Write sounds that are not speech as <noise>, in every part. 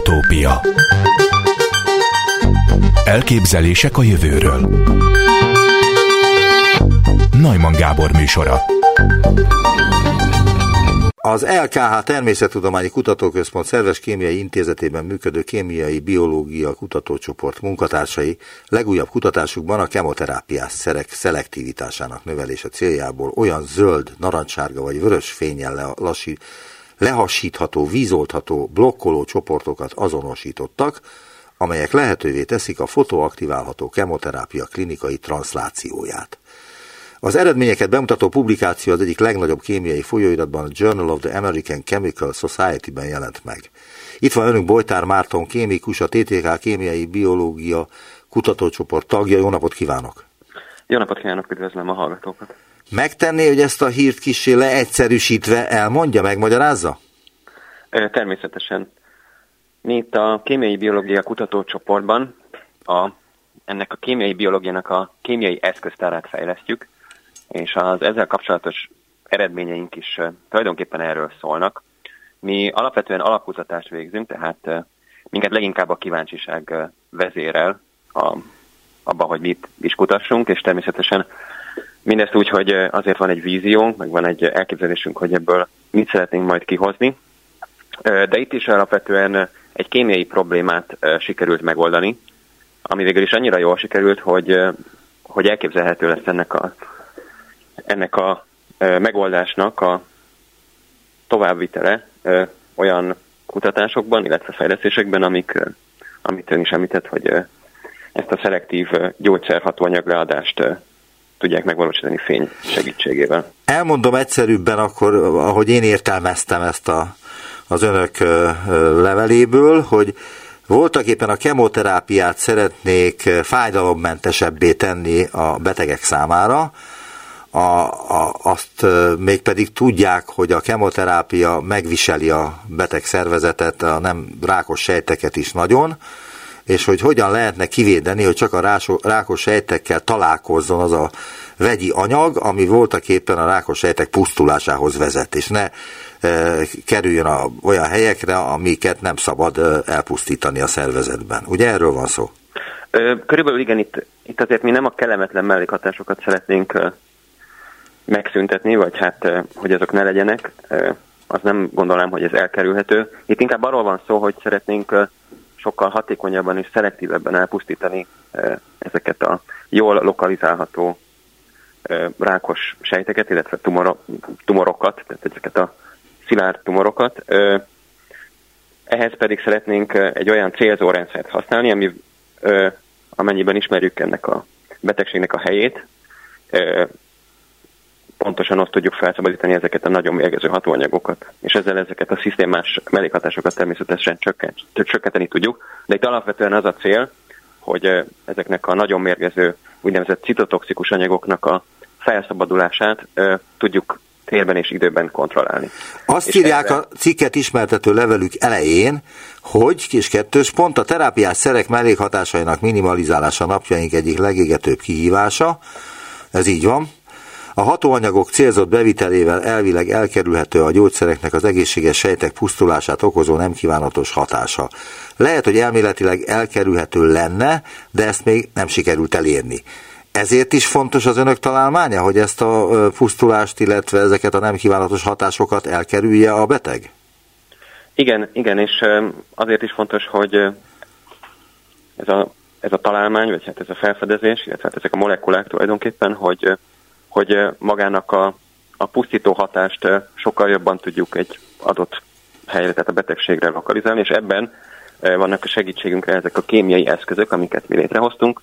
Utópia. Elképzelések a jövőről. Najman Gábor műsora. Az LKH Természettudományi Kutatóközpont Szerves Kémiai Intézetében működő kémiai biológia kutatócsoport munkatársai legújabb kutatásukban a kemoterápiás szerek szelektivitásának növelése céljából olyan zöld, narancssárga vagy vörös fényen lassít, lehasítható, vízoltható, blokkoló csoportokat azonosítottak, amelyek lehetővé teszik a fotoaktiválható kemoterápia klinikai transzlációját. Az eredményeket bemutató publikáció az egyik legnagyobb kémiai folyóiratban, a Journal of the American Chemical Society-ben jelent meg. Itt van önünk Bojtár Márton, kémikus, a TTK kémiai biológia kutatócsoport tagja. Jó napot kívánok! Jó napot kívánok, üdvözlöm a hallgatókat! Megtenné, hogy ezt a hírt kicsi leegyszerűsítve elmondja, megmagyarázza? Természetesen. Mi itt a kémiai biológia kutatócsoportban a, ennek a kémiai biológiának a kémiai eszköztárát fejlesztjük, és az ezzel kapcsolatos eredményeink is tulajdonképpen erről szólnak. Mi alapvetően alapkutatást végzünk, tehát minket leginkább a kíváncsiság vezérel a, abba, hogy mit is kutassunk, és természetesen mindezt úgy, hogy azért van egy víziónk, meg van egy elképzelésünk, hogy ebből mit szeretnénk majd kihozni, de itt is alapvetően egy kémiai problémát sikerült megoldani, ami végül is annyira jól sikerült, hogy, hogy elképzelhető lesz ennek a ennek a megoldásnak a továbbvitele olyan kutatásokban, illetve fejlesztésekben, amik, amit ön is említett, hogy ezt a szelektív gyógyszerhatóanyag leadást tudják megvalósítani fény segítségével. Elmondom egyszerűbben akkor, ahogy én értelmeztem ezt a, az önök leveléből, hogy voltak éppen a kemoterápiát szeretnék fájdalommentesebbé tenni a betegek számára, a, a, azt mégpedig tudják, hogy a kemoterápia megviseli a beteg szervezetet, a nem rákos sejteket is nagyon, és hogy hogyan lehetne kivédeni, hogy csak a rákos sejtekkel találkozzon az a vegyi anyag, ami voltak éppen a rákos sejtek pusztulásához vezet, és ne e, kerüljön a, olyan helyekre, amiket nem szabad e, elpusztítani a szervezetben. Ugye erről van szó? Körülbelül igen, itt, itt azért mi nem a kellemetlen mellékhatásokat szeretnénk megszüntetni, vagy hát, hogy azok ne legyenek, az nem gondolom, hogy ez elkerülhető. Itt inkább arról van szó, hogy szeretnénk sokkal hatékonyabban és szelektívebben elpusztítani ezeket a jól lokalizálható rákos sejteket, illetve tumorokat, tehát ezeket a szilárd tumorokat. Ehhez pedig szeretnénk egy olyan célzó rendszert használni, ami amennyiben ismerjük ennek a betegségnek a helyét, pontosan azt tudjuk felszabadítani ezeket a nagyon mérgező hatóanyagokat, és ezzel ezeket a szisztémás mellékhatásokat természetesen csökkenteni tudjuk, de itt alapvetően az a cél, hogy ezeknek a nagyon mérgező úgynevezett citotoxikus anyagoknak a felszabadulását tudjuk térben és időben kontrollálni. Azt és írják erre... a cikket ismertető levelük elején, hogy kis kettős pont a terápiás szerek mellékhatásainak minimalizálása napjaink egyik legégetőbb kihívása, ez így van, a hatóanyagok célzott bevitelével elvileg elkerülhető a gyógyszereknek az egészséges sejtek pusztulását okozó nem kívánatos hatása. Lehet, hogy elméletileg elkerülhető lenne, de ezt még nem sikerült elérni. Ezért is fontos az önök találmánya, hogy ezt a pusztulást, illetve ezeket a nem kívánatos hatásokat elkerülje a beteg? Igen, igen, és azért is fontos, hogy ez a, ez a találmány, vagy hát ez a felfedezés, illetve hát ezek a molekulák tulajdonképpen, hogy hogy magának a, a pusztító hatást sokkal jobban tudjuk egy adott helyre, tehát a betegségre lokalizálni, és ebben vannak a segítségünkre ezek a kémiai eszközök, amiket mi létrehoztunk,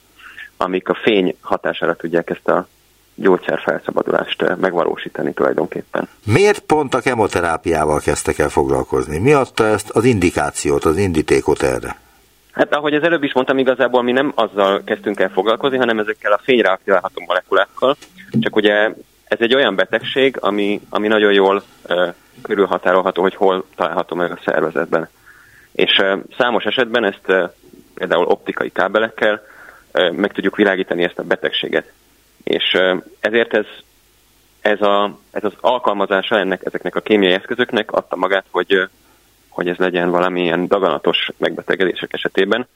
amik a fény hatására tudják ezt a gyógyszer felszabadulást megvalósítani tulajdonképpen. Miért pont a kemoterápiával kezdtek el foglalkozni? Mi adta ezt az indikációt, az indítékot erre? Hát ahogy az előbb is mondtam, igazából mi nem azzal kezdtünk el foglalkozni, hanem ezekkel a fényreaktiválható molekulákkal, csak ugye ez egy olyan betegség, ami, ami nagyon jól uh, körülhatárolható, hogy hol található meg a szervezetben. És uh, számos esetben ezt uh, például optikai kábelekkel uh, meg tudjuk világítani ezt a betegséget. És uh, ezért ez, ez, a, ez az alkalmazása ennek, ezeknek a kémiai eszközöknek adta magát, hogy, uh, hogy ez legyen valamilyen daganatos megbetegedések esetében.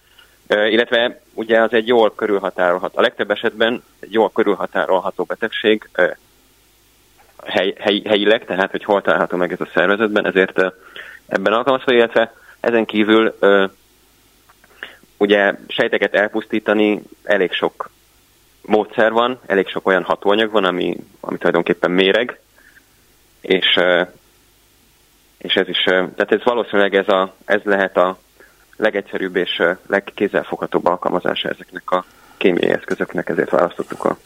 Illetve ugye az egy jól körülhatárolható, a legtöbb esetben egy jól körülhatárolható betegség hely, hely, helyileg, tehát hogy hol található meg ez a szervezetben, ezért ebben alkalmazható, illetve ezen kívül ugye sejteket elpusztítani elég sok módszer van, elég sok olyan hatóanyag van, ami, ami tulajdonképpen méreg, és, és ez is, tehát ez valószínűleg ez, a, ez lehet a legegyszerűbb és legkézzelfoghatóbb alkalmazása ezeknek a kémiai eszközöknek, ezért választottuk a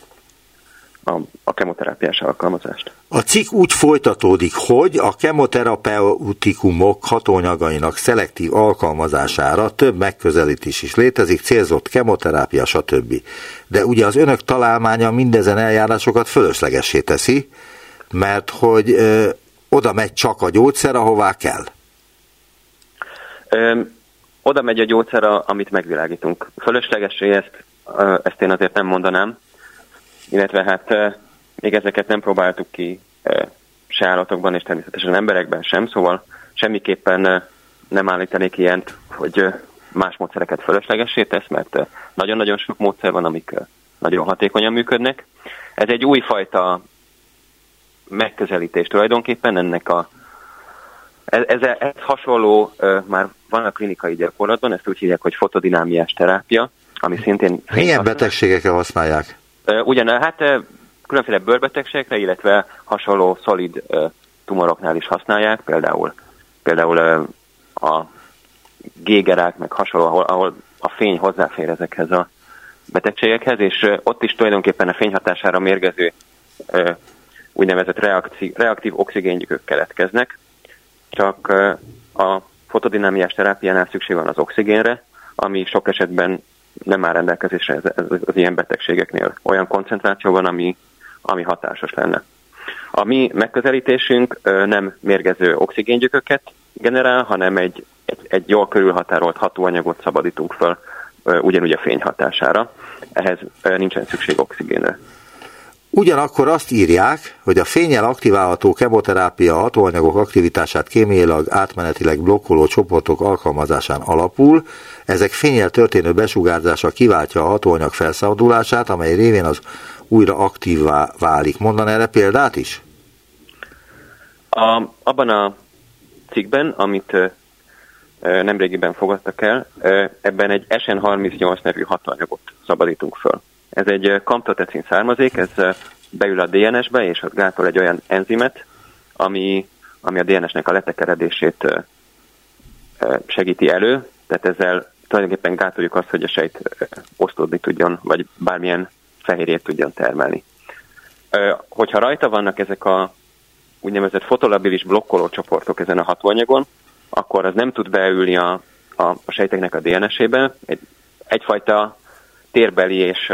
a, a kemoterápiás alkalmazást. A cikk úgy folytatódik, hogy a kemoterapeutikumok hatóanyagainak szelektív alkalmazására több megközelítés is létezik, célzott kemoterápia, stb. De ugye az önök találmánya mindezen eljárásokat fölöslegessé teszi, mert hogy oda megy csak a gyógyszer, ahová kell. Ö, oda megy a gyógyszer, amit megvilágítunk. Fölöslegessé ezt, ezt én azért nem mondanám, illetve hát még ezeket nem próbáltuk ki se állatokban, és természetesen emberekben sem, szóval semmiképpen nem állítanék ilyent, hogy más módszereket fölöslegessé tesz, mert nagyon-nagyon sok módszer van, amik nagyon hatékonyan működnek. Ez egy újfajta megközelítés tulajdonképpen ennek a ez, ez, ez hasonló, már van a klinikai gyakorlatban, ezt úgy hívják, hogy fotodinámiás terápia, ami szintén... Milyen betegségekre használják? Ugyan, hát különféle bőrbetegségekre, illetve hasonló szolid tumoroknál is használják, például, például a gégerák, meg hasonló, ahol, ahol a fény hozzáfér ezekhez a betegségekhez, és ott is tulajdonképpen a fényhatására mérgező úgynevezett reaktív, reaktív oxigéngyűkök keletkeznek, csak a fotodinámiás terápiánál szükség van az oxigénre, ami sok esetben nem áll rendelkezésre ez, ez, az ilyen betegségeknél olyan koncentrációban, ami, ami hatásos lenne. A mi megközelítésünk nem mérgező oxigéngyököket generál, hanem egy, egy, egy jól körülhatárolt hatóanyagot szabadítunk föl ugyanúgy a fény hatására. Ehhez nincsen szükség oxigénre. Ugyanakkor azt írják, hogy a fényel aktiválható kemoterápia hatóanyagok aktivitását kémiailag átmenetileg blokkoló csoportok alkalmazásán alapul, ezek fényel történő besugárzása kiváltja a hatóanyag felszabadulását, amely révén az újra aktívvá válik. Mondan erre példát is? A, abban a cikkben, amit nemrégiben fogadtak el, ebben egy SN38 nevű hatóanyagot szabadítunk föl. Ez egy kamptotecin származék, ez beül a DNS-be, és az gátol egy olyan enzimet, ami, ami a DNS-nek a letekeredését segíti elő, tehát ezzel tulajdonképpen gátoljuk azt, hogy a sejt osztódni tudjon, vagy bármilyen fehérjét tudjon termelni. Hogyha rajta vannak ezek a úgynevezett fotolabilis blokkoló csoportok ezen a hatóanyagon, akkor az nem tud beülni a, a, a sejteknek a DNS-ébe. Egy, egyfajta térbeli és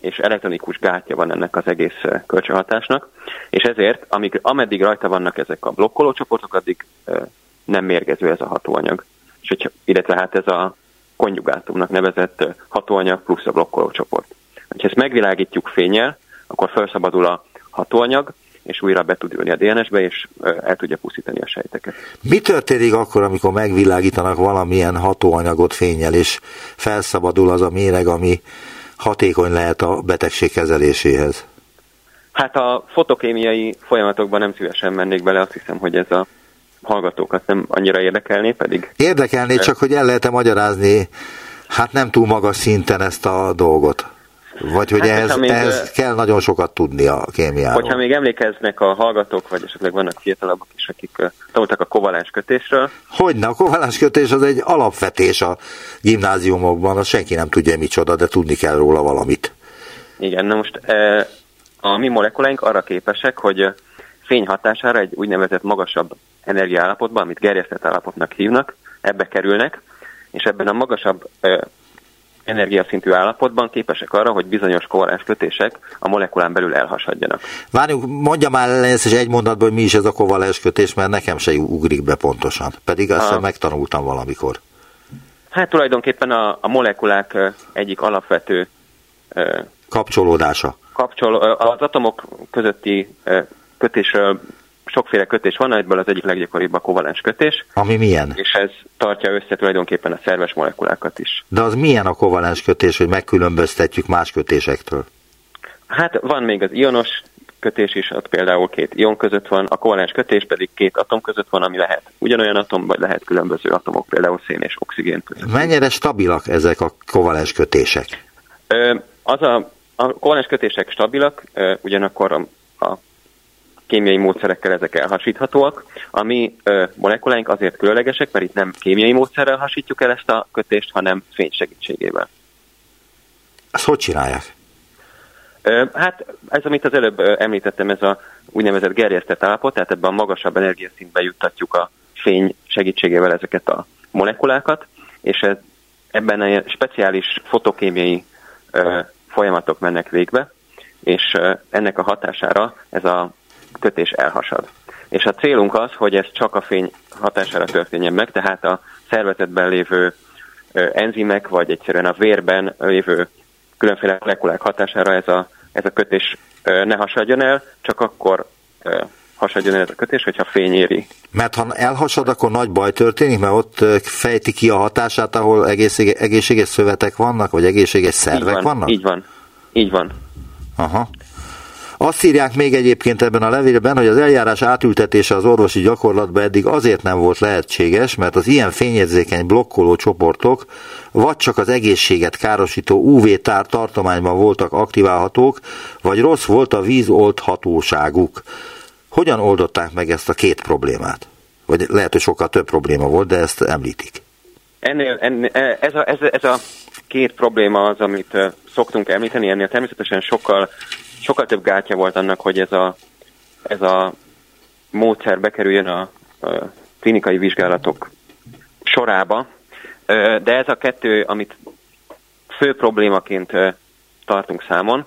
és elektronikus gátja van ennek az egész eh, kölcsönhatásnak, és ezért, amíg, ameddig rajta vannak ezek a blokkoló csoportok, addig eh, nem mérgező ez a hatóanyag. És hogy, illetve hát ez a konjugátumnak nevezett eh, hatóanyag plusz a blokkoló csoport. Ha ezt megvilágítjuk fényel, akkor felszabadul a hatóanyag, és újra be tud ülni a DNS-be, és el tudja pusztítani a sejteket. Mi történik akkor, amikor megvilágítanak valamilyen hatóanyagot fényel, és felszabadul az a méreg, ami hatékony lehet a betegség kezeléséhez? Hát a fotokémiai folyamatokban nem szívesen mennék bele, azt hiszem, hogy ez a hallgatókat nem annyira érdekelné, pedig... Érdekelné, csak hogy el lehet-e magyarázni, hát nem túl magas szinten ezt a dolgot? Vagy hogy hát, ehhez, még, ehhez kell nagyon sokat tudni a kémiáról. Hogyha még emlékeznek a hallgatók, vagy esetleg vannak fiatalabbak is, akik tanultak a kovalens kötésről. Hogyne, a kovalens kötés az egy alapvetés a gimnáziumokban, az senki nem tudja micsoda, de tudni kell róla valamit. Igen, na most a mi molekuláink arra képesek, hogy fény hatására egy úgynevezett magasabb energiaállapotban, amit gerjesztett állapotnak hívnak, ebbe kerülnek, és ebben a magasabb energiaszintű állapotban képesek arra, hogy bizonyos kovalens kötések a molekulán belül elhasadjanak. Várjunk, mondja már ezt is egy mondatban, hogy mi is ez a kovalens kötés, mert nekem se ugrik be pontosan. Pedig azt a... megtanultam valamikor. Hát tulajdonképpen a, a molekulák egyik alapvető kapcsolódása. Kapcsol, az atomok közötti kötésről sokféle kötés van, ebből az egyik leggyakoribb a kovalens kötés. Ami milyen? És ez tartja össze tulajdonképpen a szerves molekulákat is. De az milyen a kovalens kötés, hogy megkülönböztetjük más kötésektől? Hát van még az ionos kötés is, ott például két ion között van, a kovalens kötés pedig két atom között van, ami lehet ugyanolyan atom, vagy lehet különböző atomok, például szén és oxigén között. Mennyire stabilak ezek a kovalens kötések? Ö, az a, a kovalens kötések stabilak, ö, ugyanakkor a, a kémiai módszerekkel ezek elhasíthatóak. A mi ö, molekuláink azért különlegesek, mert itt nem kémiai módszerrel hasítjuk el ezt a kötést, hanem fény segítségével. Ezt hogy csinálják? Hát ez, amit az előbb említettem, ez a úgynevezett gerjesztett állapot, tehát ebben a magasabb energiaszintbe juttatjuk a fény segítségével ezeket a molekulákat, és ez, ebben a speciális fotokémiai folyamatok mennek végbe, és ennek a hatására ez a kötés elhasad. És a célunk az, hogy ez csak a fény hatására történjen meg, tehát a szervezetben lévő enzimek, vagy egyszerűen a vérben lévő különféle molekulák hatására ez a ez a kötés ne hasadjon el, csak akkor hasadjon el ez a kötés, hogyha fény éri. Mert ha elhasad, akkor nagy baj történik, mert ott fejti ki a hatását, ahol egészséges, egészséges szövetek vannak, vagy egészséges szervek így van, vannak? Így van, így van. Aha. Azt írják még egyébként ebben a levélben, hogy az eljárás átültetése az orvosi gyakorlatba eddig azért nem volt lehetséges, mert az ilyen fényérzékeny blokkoló csoportok vagy csak az egészséget károsító UV-tár tartományban voltak aktiválhatók, vagy rossz volt a víz oldhatóságuk. Hogyan oldották meg ezt a két problémát? Vagy lehet, hogy sokkal több probléma volt, de ezt említik. Ennél, ennél ez, a, ez, ez a két probléma az, amit szoktunk említeni, ennél természetesen sokkal sokkal több gátja volt annak, hogy ez a, ez a módszer bekerüljön a, a klinikai vizsgálatok sorába, de ez a kettő, amit fő problémaként tartunk számon.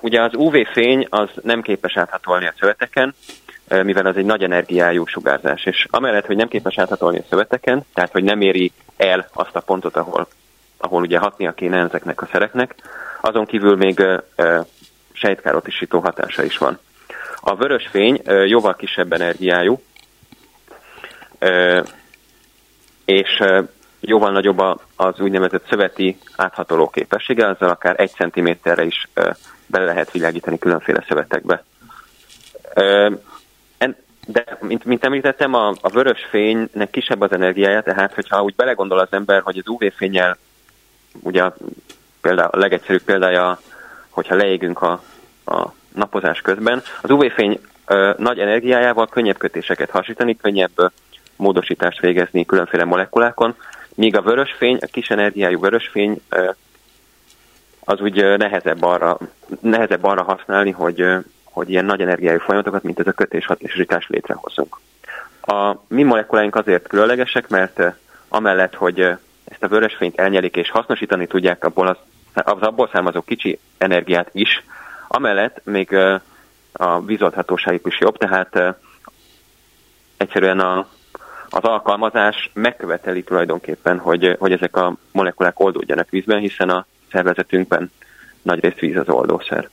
Ugye az UV-fény az nem képes áthatolni a szöveteken, mivel az egy nagy energiájú sugárzás, és amellett, hogy nem képes áthatolni a szöveteken, tehát hogy nem éri el azt a pontot, ahol, ahol ugye hatnia kéne ezeknek a szereknek, azon kívül még sejtkárotisító hatása is van. A vörös fény jóval kisebb energiájú, és jóval nagyobb az úgynevezett szöveti áthatoló képessége, azzal akár egy centiméterre is bele lehet világítani különféle szövetekbe. De, mint, mint említettem, a, a vörös fénynek kisebb az energiája, tehát hogyha úgy belegondol az ember, hogy az UV-fényel ugye például, a legegyszerűbb példája, hogyha leégünk a, a napozás közben, az UV-fény ö, nagy energiájával könnyebb kötéseket hasítani, könnyebb módosítást végezni különféle molekulákon, míg a vörös fény, a kis energiájú vörös fény ö, az úgy nehezebb arra, nehezebb arra használni, hogy, hogy ilyen nagy energiájú folyamatokat, mint ez a kötés hatásítás létrehozunk. A mi molekuláink azért különlegesek, mert amellett, hogy ezt a vörös fényt elnyelik és hasznosítani tudják abból az, az abból származó kicsi energiát is, amellett még a vízolthatóságuk is jobb, tehát egyszerűen a, az alkalmazás megköveteli tulajdonképpen, hogy, hogy ezek a molekulák oldódjanak vízben, hiszen a szervezetünkben nagyrészt víz az oldószer.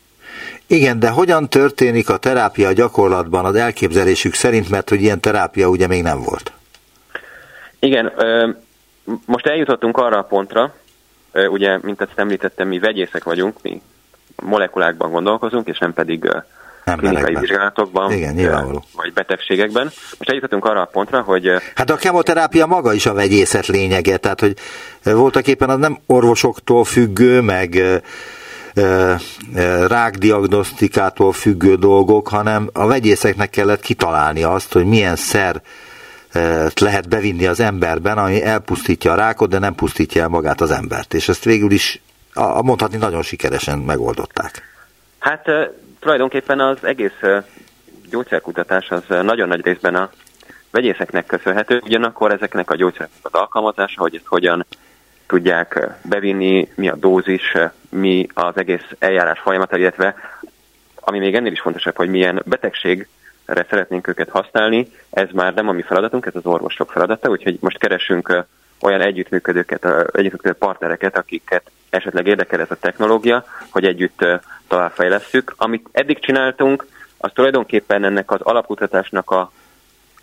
Igen, de hogyan történik a terápia gyakorlatban az elképzelésük szerint, mert hogy ilyen terápia ugye még nem volt? Igen, most eljutottunk arra a pontra, ugye, mint ezt említettem, mi vegyészek vagyunk, mi molekulákban gondolkozunk, és nem pedig nem klinikai vizsgálatokban, Igen, nyilvánvaló. vagy betegségekben. Most eljutottunk arra a pontra, hogy... Hát a kemoterápia maga is a vegyészet lényege, tehát hogy voltak éppen az nem orvosoktól függő, meg rákdiagnosztikától függő dolgok, hanem a vegyészeknek kellett kitalálni azt, hogy milyen szer lehet bevinni az emberben, ami elpusztítja a rákot, de nem pusztítja el magát az embert. És ezt végül is a, mondhatni nagyon sikeresen megoldották. Hát tulajdonképpen az egész gyógyszerkutatás az nagyon nagy részben a vegyészeknek köszönhető, ugyanakkor ezeknek a gyógyszereknek az alkalmazása, hogy ezt hogyan tudják bevinni, mi a dózis, mi az egész eljárás folyamata, illetve ami még ennél is fontosabb, hogy milyen betegség erre szeretnénk őket használni. Ez már nem a mi feladatunk, ez az orvosok feladata, úgyhogy most keresünk olyan együttműködőket, együttműködő partnereket, akiket esetleg érdekel ez a technológia, hogy együtt továbbfejlesztjük. Amit eddig csináltunk, az tulajdonképpen ennek az alapkutatásnak a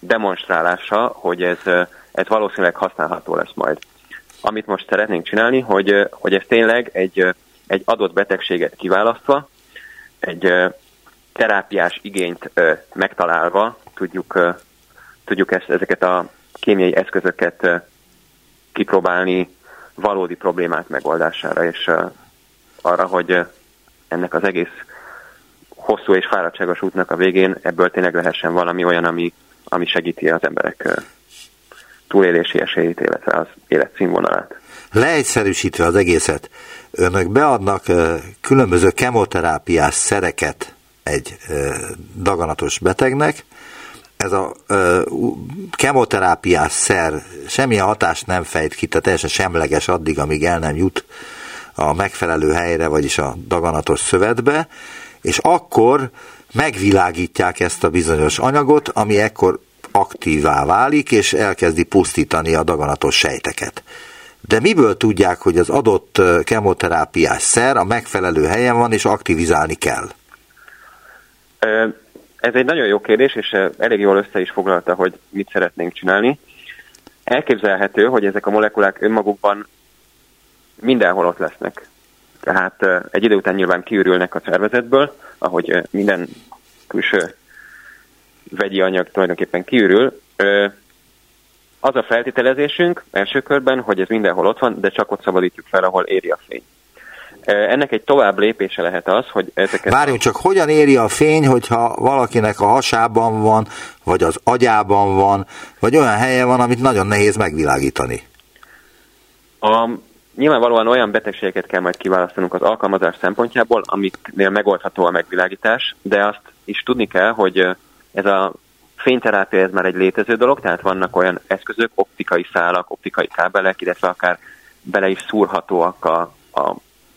demonstrálása, hogy ez, ez valószínűleg használható lesz majd. Amit most szeretnénk csinálni, hogy, hogy ez tényleg egy, egy adott betegséget kiválasztva, egy terápiás igényt megtalálva tudjuk, tudjuk ezt, ezeket a kémiai eszközöket kipróbálni valódi problémák megoldására, és arra, hogy ennek az egész hosszú és fáradtságos útnak a végén ebből tényleg lehessen valami olyan, ami, ami segíti az emberek túlélési esélyét, illetve az életszínvonalát. Leegyszerűsítve az egészet, önök beadnak különböző kemoterápiás szereket egy daganatos betegnek, ez a ö, kemoterápiás szer semmilyen hatást nem fejt ki, tehát teljesen semleges addig, amíg el nem jut a megfelelő helyre, vagyis a daganatos szövetbe, és akkor megvilágítják ezt a bizonyos anyagot, ami ekkor aktívá válik, és elkezdi pusztítani a daganatos sejteket. De miből tudják, hogy az adott kemoterápiás szer a megfelelő helyen van, és aktivizálni kell? Ez egy nagyon jó kérdés, és elég jól össze is foglalta, hogy mit szeretnénk csinálni. Elképzelhető, hogy ezek a molekulák önmagukban mindenhol ott lesznek. Tehát egy idő után nyilván kiürülnek a szervezetből, ahogy minden külső vegyi anyag tulajdonképpen kiürül. Az a feltételezésünk első körben, hogy ez mindenhol ott van, de csak ott szabadítjuk fel, ahol éri a fény. Ennek egy tovább lépése lehet az, hogy ezeket... Várjunk csak, hogyan éri a fény, hogyha valakinek a hasában van, vagy az agyában van, vagy olyan helyen van, amit nagyon nehéz megvilágítani? A, nyilvánvalóan olyan betegségeket kell majd kiválasztanunk az alkalmazás szempontjából, amiknél megoldható a megvilágítás, de azt is tudni kell, hogy ez a fényterápia ez már egy létező dolog, tehát vannak olyan eszközök, optikai szálak, optikai kábelek, illetve akár bele is szúrhatóak a, a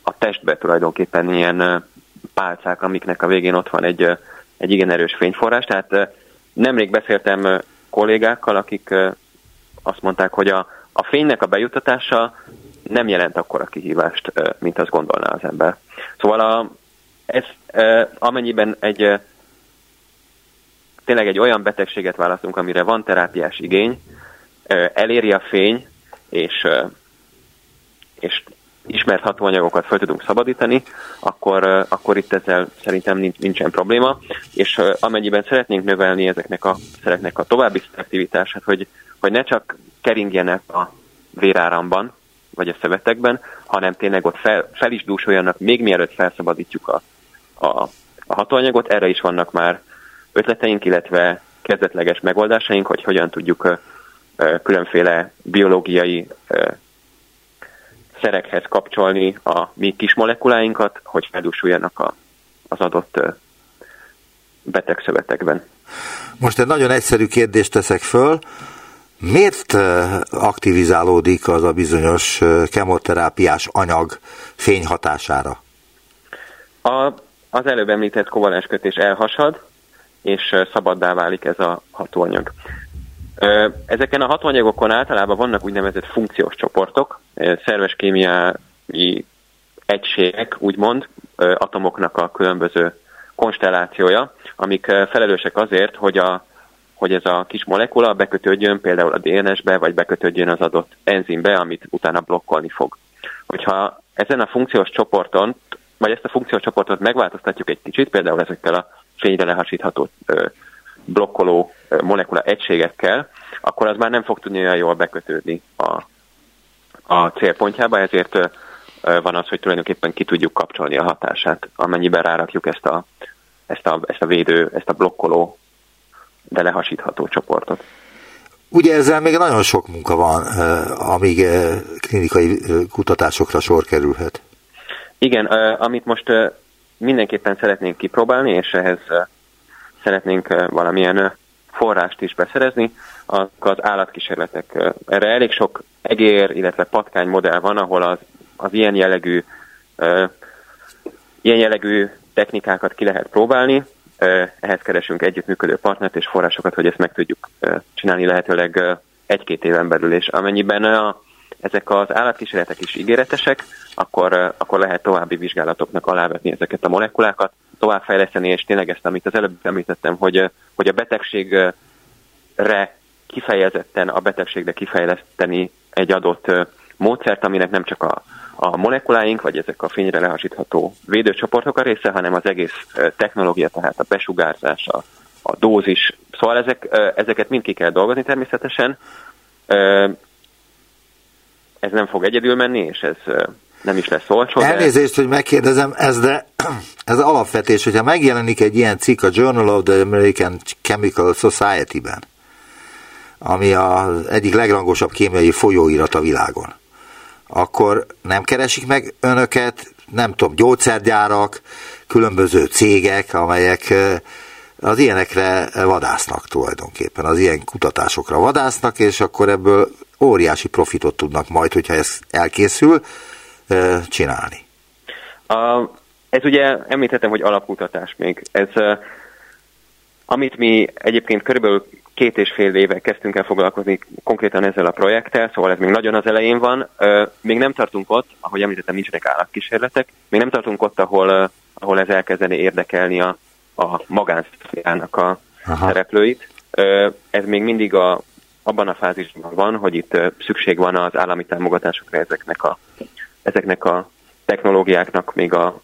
a testbe tulajdonképpen ilyen pálcák, amiknek a végén ott van egy, egy igen erős fényforrás. Tehát nemrég beszéltem kollégákkal, akik azt mondták, hogy a, a fénynek a bejutatása nem jelent akkora kihívást, mint azt gondolná az ember. Szóval a, ez amennyiben egy tényleg egy olyan betegséget választunk, amire van terápiás igény, eléri a fény, és, és ismert hatóanyagokat fel tudunk szabadítani, akkor, akkor itt ezzel szerintem nincsen probléma, és amennyiben szeretnénk növelni ezeknek a szereknek a további aktivitását, hogy, hogy ne csak keringjenek a véráramban, vagy a szövetekben, hanem tényleg ott fel, fel is dúsoljanak, még mielőtt felszabadítjuk a, a, a hatóanyagot. Erre is vannak már ötleteink, illetve kezdetleges megoldásaink, hogy hogyan tudjuk különféle biológiai szerekhez kapcsolni a mi kis molekuláinkat, hogy feldúsuljanak a, az adott betegszövetekben. Most egy nagyon egyszerű kérdést teszek föl. Miért aktivizálódik az a bizonyos kemoterápiás anyag fényhatására? A, az előbb említett kovalens kötés elhasad, és szabaddá válik ez a hatóanyag. Ezeken a hatóanyagokon általában vannak úgynevezett funkciós csoportok, szerves kémiai egységek, úgymond, atomoknak a különböző konstellációja, amik felelősek azért, hogy, a, hogy ez a kis molekula bekötődjön például a DNS-be, vagy bekötődjön az adott enzimbe, amit utána blokkolni fog. Hogyha ezen a funkciós csoporton, vagy ezt a funkciós csoportot megváltoztatjuk egy kicsit, például ezekkel a fényre lehasítható blokkoló molekula egységekkel, akkor az már nem fog tudni olyan jól bekötődni a, a célpontjába, ezért van az, hogy tulajdonképpen ki tudjuk kapcsolni a hatását, amennyiben rárakjuk ezt a, ezt a, ezt a védő, ezt a blokkoló, de lehasítható csoportot. Ugye ezzel még nagyon sok munka van, amíg klinikai kutatásokra sor kerülhet. Igen, amit most mindenképpen szeretnénk kipróbálni, és ehhez szeretnénk valamilyen forrást is beszerezni, az, az állatkísérletek. Erre elég sok egér, illetve patkány modell van, ahol az, az ilyen jellegű ilyen jellegű technikákat ki lehet próbálni, ehhez keresünk együttműködő partnert és forrásokat, hogy ezt meg tudjuk csinálni lehetőleg egy-két éven belül, és amennyiben a, ezek az állatkísérletek is ígéretesek, akkor, akkor lehet további vizsgálatoknak alávetni ezeket a molekulákat, továbbfejleszteni, és tényleg ezt, amit az előbb említettem, hogy, hogy a betegségre kifejezetten a betegségre kifejleszteni egy adott módszert, aminek nem csak a, a molekuláink, vagy ezek a fényre lehasítható védőcsoportok a része, hanem az egész technológia, tehát a besugárzás, a, a dózis. Szóval ezek, ezeket mind ki kell dolgozni természetesen. Ez nem fog egyedül menni, és ez nem is lesz olcsó. Elnézést, de... hogy megkérdezem, ez de <clears throat> ez alapvetés, hogyha megjelenik egy ilyen cikk a Journal of the American Chemical Society-ben, ami az egyik legrangosabb kémiai folyóirat a világon, akkor nem keresik meg önöket, nem tudom, gyógyszergyárak, különböző cégek, amelyek az ilyenekre vadásznak tulajdonképpen, az ilyen kutatásokra vadásznak, és akkor ebből óriási profitot tudnak majd, hogyha ez elkészül, csinálni. A, ez ugye említettem, hogy alapkutatás még. Ez, amit mi egyébként körülbelül két és fél éve kezdtünk el foglalkozni konkrétan ezzel a projekttel, szóval ez még nagyon az elején van. Még nem tartunk ott, ahogy említettem, nincsenek állatkísérletek, még nem tartunk ott, ahol, ahol ez elkezdeni érdekelni a, a magánszférának a Aha. szereplőit. Ez még mindig a, abban a fázisban van, hogy itt szükség van az állami támogatásokra ezeknek a, ezeknek a technológiáknak még a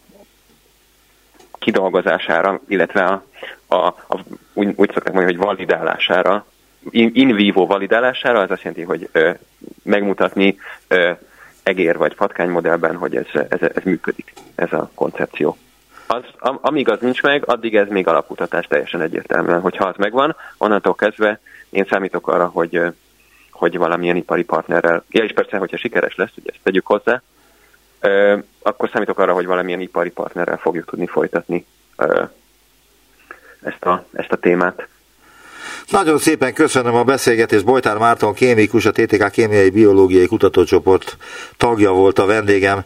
kidolgozására, illetve a, a, a úgy, úgy szokták mondani, hogy validálására, in, in vivo validálására, az azt jelenti, hogy ö, megmutatni ö, egér vagy patkány modellben, hogy ez, ez, ez működik, ez a koncepció. Az, am, amíg az nincs meg, addig ez még alapkutatás teljesen egyértelműen. Hogyha az megvan, onnantól kezdve én számítok arra, hogy, hogy valamilyen ipari partnerrel, ja és persze, hogyha sikeres lesz, ugye ezt tegyük hozzá, akkor számítok arra, hogy valamilyen ipari partnerrel fogjuk tudni folytatni ezt a, ezt a témát. Nagyon szépen köszönöm a beszélgetést. Bojtár Márton kémikus, a TTK Kémiai Biológiai Kutatócsoport tagja volt a vendégem.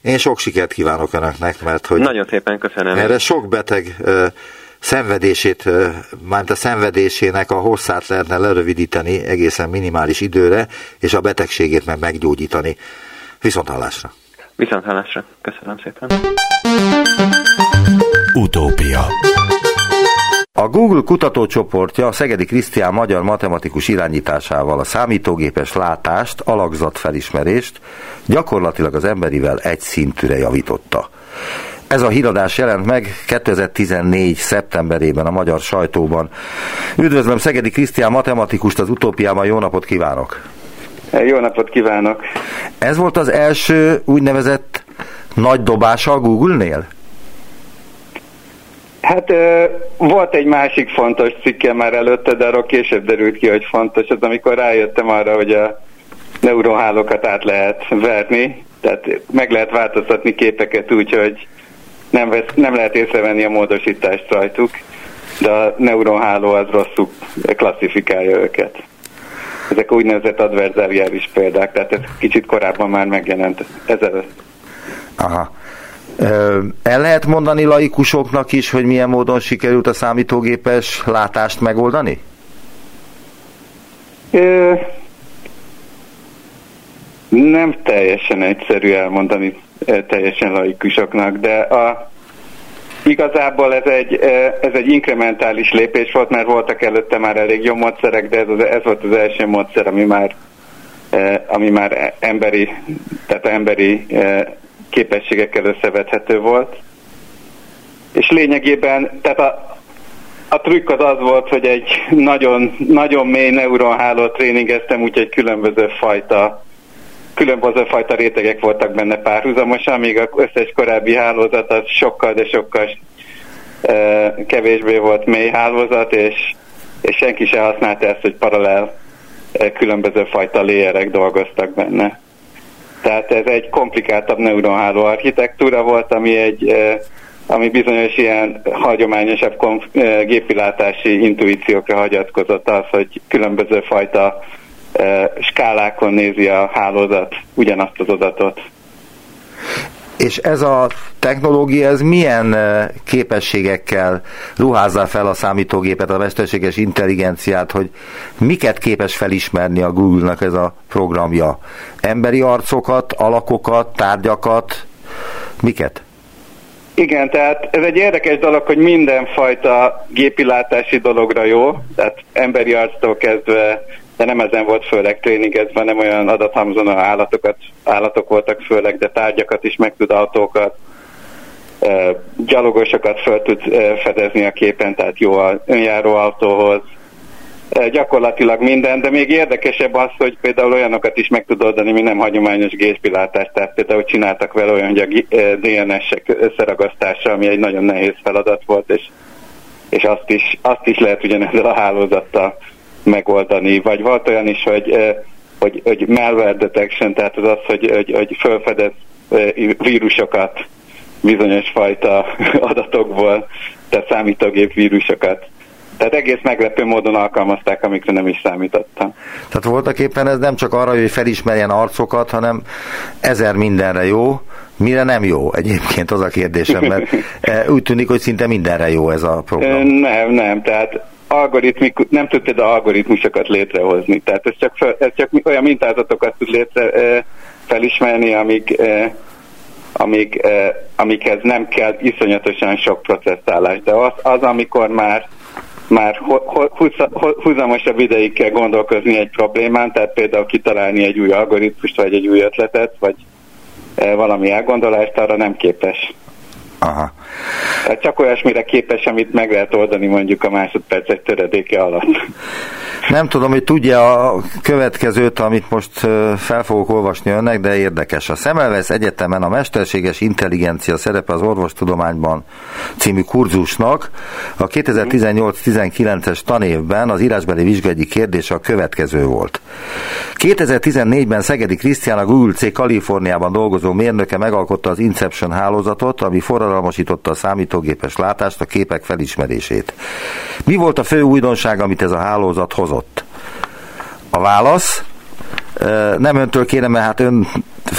Én sok sikert kívánok Önöknek, mert hogy Nagyon szépen köszönöm. Erre sok beteg szenvedését, uh, már a szenvedésének a hosszát lehetne lerövidíteni egészen minimális időre, és a betegségét meg meggyógyítani. Viszont hallásra! Viszont hallásra. Köszönöm szépen. Utópia a Google kutatócsoportja a Szegedi Krisztián magyar matematikus irányításával a számítógépes látást, alakzatfelismerést gyakorlatilag az emberivel egy szintűre javította. Ez a híradás jelent meg 2014. szeptemberében a magyar sajtóban. Üdvözlöm Szegedi Krisztián matematikust az utópiában, jó napot kívánok! Jó napot kívánok! Ez volt az első úgynevezett nagy dobása a Google-nél? Hát volt egy másik fontos cikke már előtte, de arról később derült ki, hogy fontos. Az amikor rájöttem arra, hogy a neuronhálókat át lehet verni, tehát meg lehet változtatni képeket úgy, hogy nem, vesz, nem lehet észrevenni a módosítást rajtuk, de a neuronháló az rosszul klasszifikálja őket. Ezek úgynevezett adverzáriális példák, tehát ez kicsit korábban már megjelent ezelőtt. Aha. El lehet mondani laikusoknak is, hogy milyen módon sikerült a számítógépes látást megoldani? Ö, nem teljesen egyszerű elmondani teljesen laikusoknak, de a, igazából ez egy, ez egy inkrementális lépés volt, mert voltak előtte már elég jó módszerek, de ez, ez volt az első módszer, ami már ami már emberi, tehát emberi képességekkel összevethető volt. És lényegében, tehát a, a trükk az az volt, hogy egy nagyon, nagyon mély neuronhálót tréningeztem, úgyhogy különböző fajta különböző fajta rétegek voltak benne párhuzamosan, míg az összes korábbi hálózat az sokkal, de sokkal kevésbé volt mély hálózat, és, és senki se használta ezt, hogy paralel különböző fajta léjerek dolgoztak benne. Tehát ez egy komplikáltabb neuronháló architektúra volt, ami egy ami bizonyos ilyen hagyományosabb eh, gépilátási intuíciókra hagyatkozott az, hogy különböző fajta skálákon nézi a hálózat ugyanazt az adatot. És ez a technológia, ez milyen képességekkel ruházza fel a számítógépet, a mesterséges intelligenciát, hogy miket képes felismerni a Google-nak ez a programja? Emberi arcokat, alakokat, tárgyakat, miket? Igen, tehát ez egy érdekes dolog, hogy mindenfajta gépilátási dologra jó, tehát emberi arctól kezdve, de nem ezen volt főleg tréningezve, nem olyan adathamzon állatokat, állatok voltak főleg, de tárgyakat is meg tud autókat, gyalogosokat fel tud fedezni a képen, tehát jó az önjáró autóhoz, gyakorlatilag minden, de még érdekesebb az, hogy például olyanokat is meg tud oldani, mi nem hagyományos géspilátás, tehát például csináltak vele olyan, hogy a DNS-ek összeragasztása, ami egy nagyon nehéz feladat volt, és, és azt, is, azt is lehet ugyanezzel a hálózattal megoldani, vagy volt olyan is, hogy, hogy, hogy malware detection, tehát az az, hogy, hogy, hogy felfedez vírusokat bizonyos fajta <laughs> adatokból, tehát számítógép vírusokat tehát egész meglepő módon alkalmazták, amikre nem is számítottam. Tehát voltak éppen ez nem csak arra, hogy felismerjen arcokat, hanem ezer mindenre jó, mire nem jó egyébként az a kérdésem, mert <laughs> e, úgy tűnik, hogy szinte mindenre jó ez a program. Nem, nem, tehát algoritmik, nem tud például algoritmusokat létrehozni. Tehát ez csak, fel, ez csak olyan mintázatokat tud létre felismerni, amik, amik, amikhez nem kell iszonyatosan sok processzálás. De az, az amikor már már húzamosabb ideig kell gondolkozni egy problémán, tehát például kitalálni egy új algoritmust, vagy egy új ötletet, vagy valami elgondolást, arra nem képes. Aha. Tehát csak olyasmire képes, amit meg lehet oldani mondjuk a másodpercek töredéke alatt. Nem tudom, hogy tudja a következőt, amit most fel fogok olvasni önnek, de érdekes. A Szemelvesz Egyetemen a Mesterséges Intelligencia szerepe az orvostudományban című kurzusnak a 2018-19-es tanévben az írásbeli vizsgai kérdése a következő volt. 2014-ben Szegedi Krisztián a Google C Kaliforniában dolgozó mérnöke megalkotta az Inception hálózatot, ami forradalmasította a számítógépes látást, a képek felismerését. Mi volt a fő újdonság, amit ez a hálózat hozott? A válasz, nem öntől kérem, mert hát ön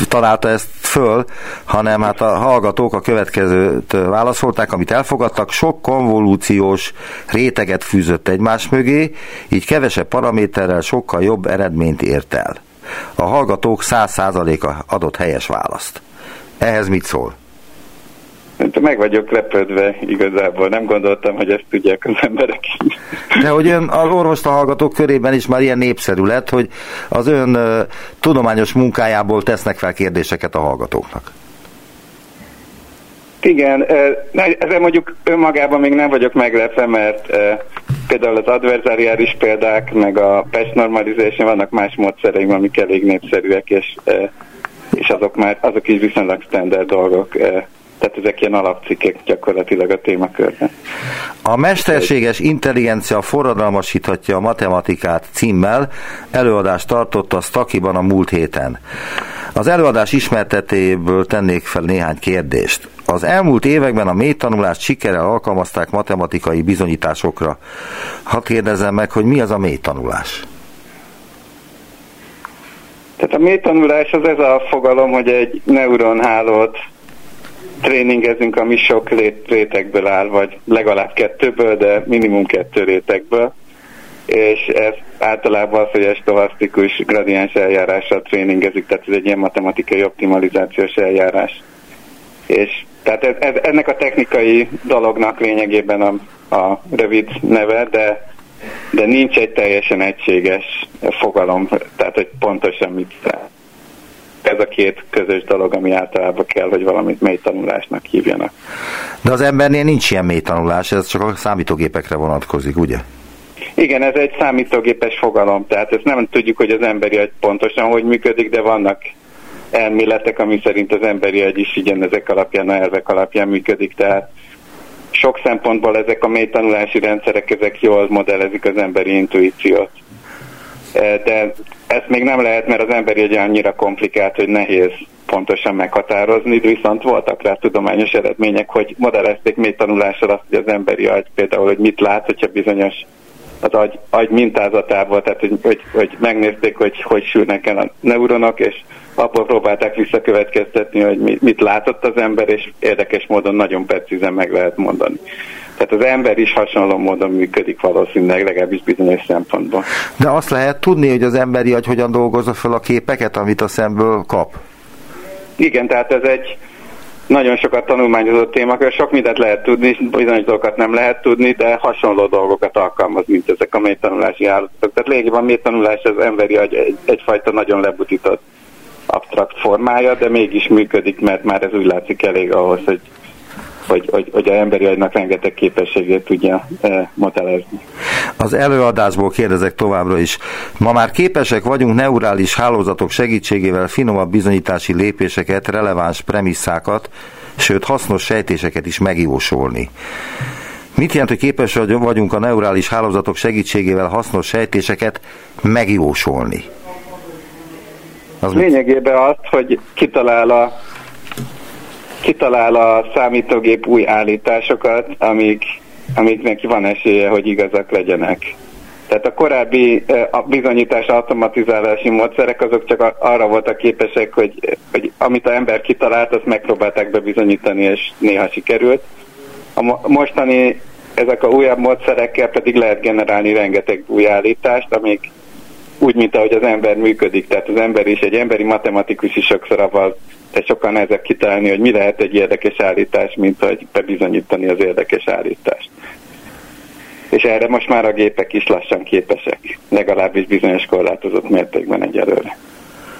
találta ezt föl, hanem hát a hallgatók a következőt válaszolták, amit elfogadtak, sok konvolúciós réteget fűzött egymás mögé, így kevesebb paraméterrel sokkal jobb eredményt ért el. A hallgatók 100%-a adott helyes választ. Ehhez mit szól? Meg vagyok lepődve igazából, nem gondoltam, hogy ezt tudják az emberek. De hogy ön az orvosta hallgatók körében is már ilyen népszerű lett, hogy az ön tudományos munkájából tesznek fel kérdéseket a hallgatóknak. Igen, ezzel mondjuk önmagában még nem vagyok meglepve, mert például az adverzáriális példák, meg a patch normalization vannak más módszereim, amik elég népszerűek, és, és azok már azok is viszonylag standard dolgok tehát ezek ilyen alapcikkek gyakorlatilag a témakörben. A mesterséges intelligencia forradalmasíthatja a matematikát címmel előadást tartott a Stakiban a múlt héten. Az előadás ismertetéből tennék fel néhány kérdést. Az elmúlt években a mély tanulást sikerrel alkalmazták matematikai bizonyításokra. Ha kérdezem meg, hogy mi az a mély tanulás? Tehát a mély tanulás az ez a fogalom, hogy egy neuronhálót tréningezünk, ami sok rétegből áll, vagy legalább kettőből, de minimum kettő rétegből, és ez általában az, hogy egy stohasztikus gradiens eljárással tréningezik, tehát ez egy ilyen matematikai optimalizációs eljárás. És tehát ez, ez, ennek a technikai dolognak lényegében a, a rövid neve, de de nincs egy teljesen egységes fogalom, tehát hogy pontosan mit ez a két közös dolog, ami általában kell, hogy valamit mély tanulásnak hívjanak. De az embernél nincs ilyen mély tanulás, ez csak a számítógépekre vonatkozik, ugye? Igen, ez egy számítógépes fogalom, tehát ezt nem tudjuk, hogy az emberi agy pontosan hogy működik, de vannak elméletek, ami szerint az emberi agy is igen ezek alapján, a elvek alapján működik, tehát sok szempontból ezek a mély tanulási rendszerek, ezek jól modellezik az emberi intuíciót. E, de ezt még nem lehet, mert az emberi egy annyira komplikált, hogy nehéz pontosan meghatározni, viszont voltak rá tudományos eredmények, hogy modellezték mély tanulással azt, hogy az emberi agy például, hogy mit lát, hogyha bizonyos az agy, agy mintázatából, tehát hogy, hogy, hogy megnézték, hogy hogy sülnek el a neuronok, és abból próbálták visszakövetkeztetni, hogy mit látott az ember, és érdekes módon nagyon precízen meg lehet mondani. Tehát az ember is hasonló módon működik valószínűleg, legalábbis bizonyos szempontból. De azt lehet tudni, hogy az emberi agy hogyan dolgozza fel a képeket, amit a szemből kap? Igen, tehát ez egy nagyon sokat tanulmányozott témakör, sok mindent lehet tudni, bizonyos dolgokat nem lehet tudni, de hasonló dolgokat alkalmaz, mint ezek a mélytanulási állatok. Tehát lényegében a mélytanulás az emberi agy egy, egyfajta nagyon lebutított abstrakt formája, de mégis működik, mert már ez úgy látszik elég ahhoz, hogy hogy, hogy, hogy a emberi agynak rengeteg képességét tudja e, modellezni. Az előadásból kérdezek továbbra is. Ma már képesek vagyunk neurális hálózatok segítségével finomabb bizonyítási lépéseket, releváns premisszákat, sőt hasznos sejtéseket is megjósolni. Mit jelent, hogy képes vagyunk a neurális hálózatok segítségével hasznos sejtéseket megjósolni? Az Lényegében az, hogy kitalál a kitalál a számítógép új állításokat, amik, amiknek van esélye, hogy igazak legyenek. Tehát a korábbi a bizonyítás automatizálási módszerek azok csak arra voltak képesek, hogy, hogy amit a ember kitalált, azt megpróbálták bebizonyítani, és néha sikerült. A mostani ezek a újabb módszerekkel pedig lehet generálni rengeteg új állítást, amik úgy, mint ahogy az ember működik. Tehát az ember is, egy emberi matematikus is sokszor avval de sokkal nehezebb kitalálni, hogy mi lehet egy érdekes állítás, mint hogy bebizonyítani az érdekes állítást. És erre most már a gépek is lassan képesek, legalábbis bizonyos korlátozott mértékben egyelőre.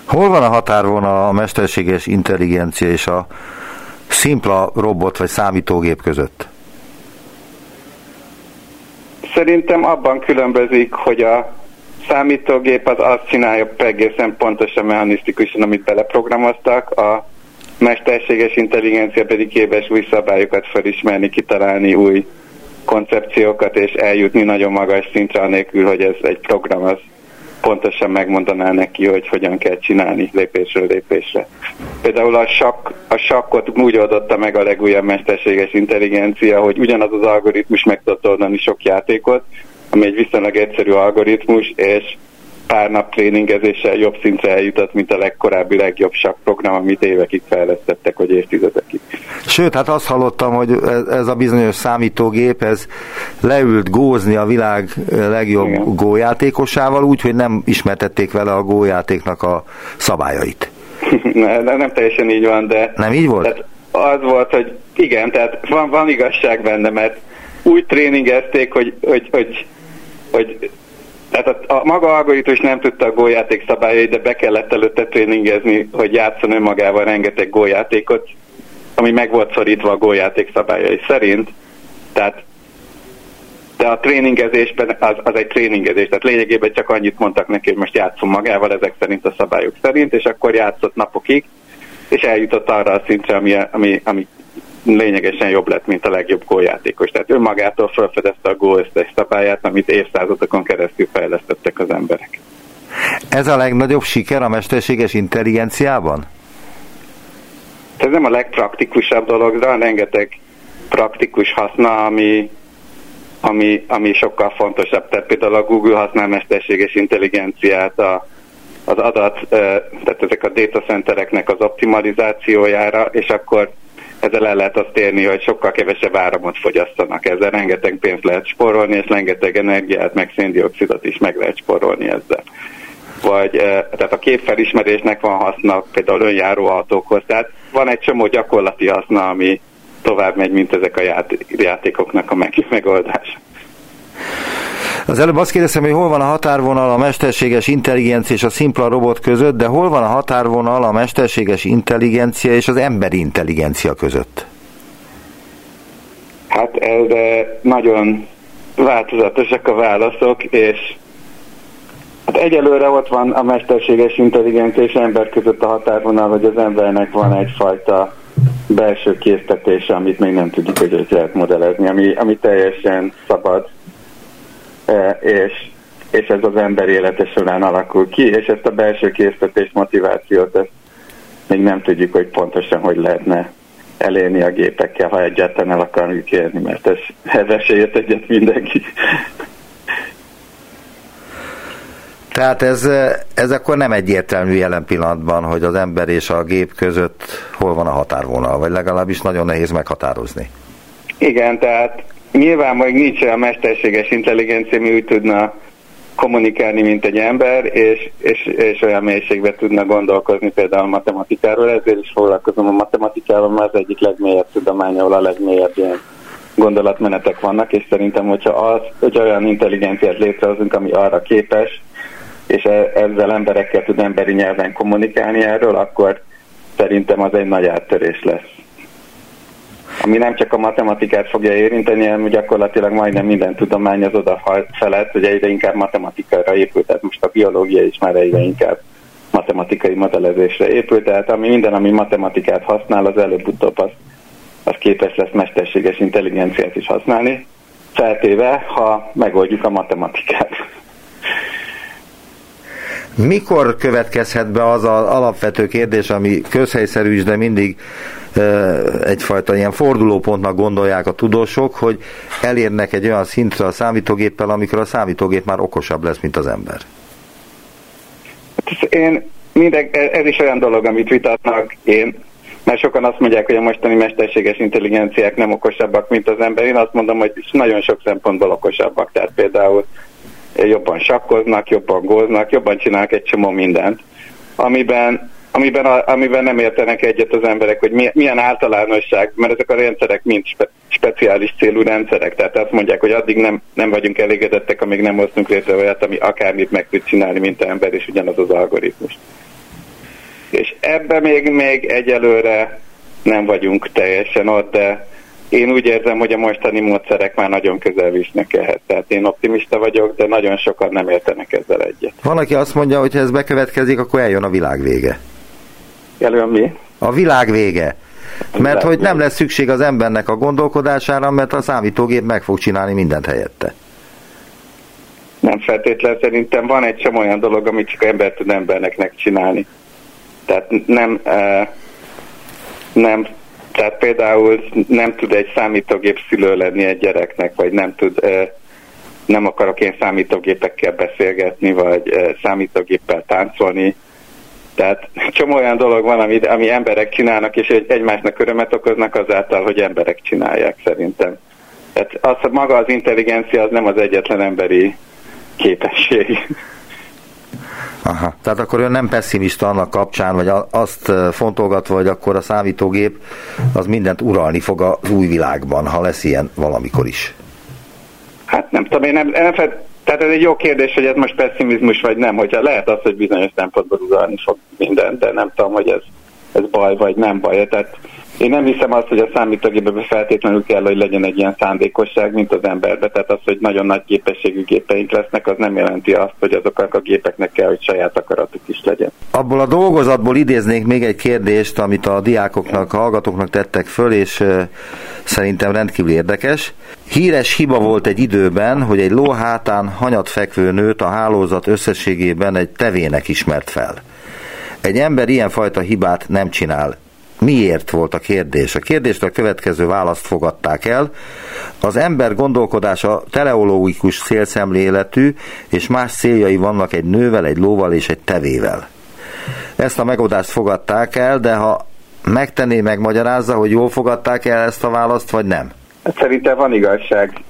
Hol van a határvonal a mesterséges intelligencia és a szimpla robot vagy számítógép között? Szerintem abban különbözik, hogy a számítógép az azt csinálja egészen pontosan mechanisztikusan, amit beleprogramoztak, a mesterséges intelligencia pedig képes új szabályokat felismerni, kitalálni új koncepciókat és eljutni nagyon magas szintre, anélkül, hogy ez egy program az pontosan megmondaná neki, hogy hogyan kell csinálni lépésről lépésre. Például a, sakk, a sakkot úgy oldotta meg a legújabb mesterséges intelligencia, hogy ugyanaz az algoritmus meg tudott oldani sok játékot, ami egy viszonylag egyszerű algoritmus, és pár nap tréningezéssel jobb szintre eljutott, mint a legkorábbi legjobb program, amit évekig fejlesztettek, vagy évtizedekig. Sőt, hát azt hallottam, hogy ez a bizonyos számítógép, ez leült gózni a világ legjobb Igen. gójátékosával, úgyhogy nem ismertették vele a gójátéknak a szabályait. <laughs> ne, nem teljesen így van, de... Nem így volt? Tehát az volt, hogy igen, tehát van, van igazság benne, mert úgy tréningezték, hogy, hogy, hogy hogy tehát a, a maga algoritmus nem tudta a góljáték szabályait, de be kellett előtte tréningezni, hogy játszon önmagával rengeteg góljátékot, ami meg volt szorítva a góljáték szabályai szerint. Tehát de a tréningezésben az, az egy tréningezés, tehát lényegében csak annyit mondtak neki, hogy most játszom magával ezek szerint a szabályok szerint, és akkor játszott napokig, és eljutott arra a szintre, ami, ami, ami lényegesen jobb lett, mint a legjobb góljátékos. Tehát önmagától felfedezte a gól összes szabályát, amit évszázadokon keresztül fejlesztettek az emberek. Ez a legnagyobb siker a mesterséges intelligenciában? Ez nem a legpraktikusabb dolog, de rengeteg praktikus haszna, ami, ami, ami sokkal fontosabb. Tehát például a Google használ mesterséges intelligenciát a, az adat, tehát ezek a data centereknek az optimalizációjára, és akkor ezzel el lehet azt érni, hogy sokkal kevesebb áramot fogyasztanak. Ezzel rengeteg pénzt lehet sporolni, és rengeteg energiát, meg széndiokszidot is meg lehet sporolni ezzel. Vagy, eh, tehát a képfelismerésnek van haszna például önjáró autókhoz. Tehát van egy csomó gyakorlati haszna, ami tovább megy, mint ezek a játékoknak a megoldása. Az előbb azt kérdeztem, hogy hol van a határvonal a mesterséges intelligencia és a szimpla robot között, de hol van a határvonal a mesterséges intelligencia és az emberi intelligencia között? Hát ez nagyon változatosak a válaszok, és hát egyelőre ott van a mesterséges intelligencia és ember között a határvonal, hogy az embernek van egyfajta belső késztetése, amit még nem tudjuk, hogy lehet modellezni, ami, ami teljesen szabad és, és ez az ember élete során alakul ki, és ezt a belső késztetés motivációt ezt még nem tudjuk, hogy pontosan hogy lehetne elérni a gépekkel, ha egyáltalán el akarjuk érni, mert ez, ez esélyet egyet mindenki. Tehát ez, ez akkor nem egyértelmű jelen pillanatban, hogy az ember és a gép között hol van a határvonal, vagy legalábbis nagyon nehéz meghatározni. Igen, tehát Nyilván még nincs olyan mesterséges intelligencia, mi úgy tudna kommunikálni, mint egy ember, és, és, és olyan mélységbe tudna gondolkozni például a matematikáról, ezért is foglalkozom a matematikával, mert az egyik legmélyebb tudomány, ahol a legmélyebb ilyen gondolatmenetek vannak, és szerintem, hogyha, az, hogy olyan intelligenciát létrehozunk, ami arra képes, és e, ezzel emberekkel tud emberi nyelven kommunikálni erről, akkor szerintem az egy nagy áttörés lesz. Ami nem csak a matematikát fogja érinteni, hanem gyakorlatilag majdnem minden tudomány az oda felett, hogy egyre inkább matematikára épült, tehát most a biológia is már egyre inkább matematikai modellezésre épült, tehát ami minden, ami matematikát használ, az előbb-utóbb az, az képes lesz mesterséges intelligenciát is használni, feltéve, ha megoldjuk a matematikát. Mikor következhet be az az alapvető kérdés, ami közhelyszerű is, de mindig egyfajta ilyen fordulópontnak gondolják a tudósok, hogy elérnek egy olyan szintre a számítógéppel, amikor a számítógép már okosabb lesz, mint az ember? Én minden, ez is olyan dolog, amit vitatnak én, mert sokan azt mondják, hogy a mostani mesterséges intelligenciák nem okosabbak, mint az ember. Én azt mondom, hogy nagyon sok szempontból okosabbak. Tehát például jobban sakkoznak, jobban góznak, jobban csinálnak egy csomó mindent, amiben, amiben, a, amiben nem értenek egyet az emberek, hogy milyen általánosság, mert ezek a rendszerek mind spe, speciális célú rendszerek, tehát azt mondják, hogy addig nem, nem vagyunk elégedettek, amíg nem hoztunk létre olyat, ami akármit meg tud csinálni, mint ember, és ugyanaz az algoritmus. És ebbe még, még egyelőre nem vagyunk teljesen ott, de én úgy érzem, hogy a mostani módszerek már nagyon közel visznek ehhez. Tehát én optimista vagyok, de nagyon sokan nem értenek ezzel egyet. Van, aki azt mondja, hogy ha ez bekövetkezik, akkor eljön a világ vége. Eljön mi? A világ vége. Mert hogy nem lesz szükség az embernek a gondolkodására, mert a számítógép meg fog csinálni mindent helyette. Nem feltétlenül szerintem van egy csomó olyan dolog, amit csak ember tud embernek megcsinálni. Tehát nem, nem tehát például nem tud egy számítógép szülő lenni egy gyereknek, vagy nem tud, nem akarok én számítógépekkel beszélgetni, vagy számítógéppel táncolni. Tehát csomó olyan dolog van, ami, ami emberek csinálnak, és egymásnak örömet okoznak azáltal, hogy emberek csinálják szerintem. Tehát az, maga az intelligencia az nem az egyetlen emberi képesség. Aha. Tehát akkor ön nem pessimista annak kapcsán, vagy azt fontolgatva, hogy akkor a számítógép az mindent uralni fog az új világban, ha lesz ilyen valamikor is. Hát nem tudom, én nem, nem tehát ez egy jó kérdés, hogy ez most pessimizmus vagy nem, hogyha lehet az, hogy bizonyos szempontból uralni fog mindent, de nem tudom, hogy ez, ez baj vagy nem baj. Tehát én nem hiszem azt, hogy a számítógépben feltétlenül kell, hogy legyen egy ilyen szándékosság, mint az emberbe. Tehát az, hogy nagyon nagy képességű gépeink lesznek, az nem jelenti azt, hogy azoknak a gépeknek kell, hogy saját akaratuk is legyen. Abból a dolgozatból idéznék még egy kérdést, amit a diákoknak, hallgatóknak tettek föl, és szerintem rendkívül érdekes. Híres hiba volt egy időben, hogy egy ló hátán hanyat fekvő nőt a hálózat összességében egy tevének ismert fel. Egy ember ilyenfajta hibát nem csinál miért volt a kérdés. A kérdést a következő választ fogadták el. Az ember gondolkodása teleológikus szélszemléletű, és más céljai vannak egy nővel, egy lóval és egy tevével. Ezt a megoldást fogadták el, de ha megtenné, megmagyarázza, hogy jól fogadták el ezt a választ, vagy nem? Hát szerintem van igazság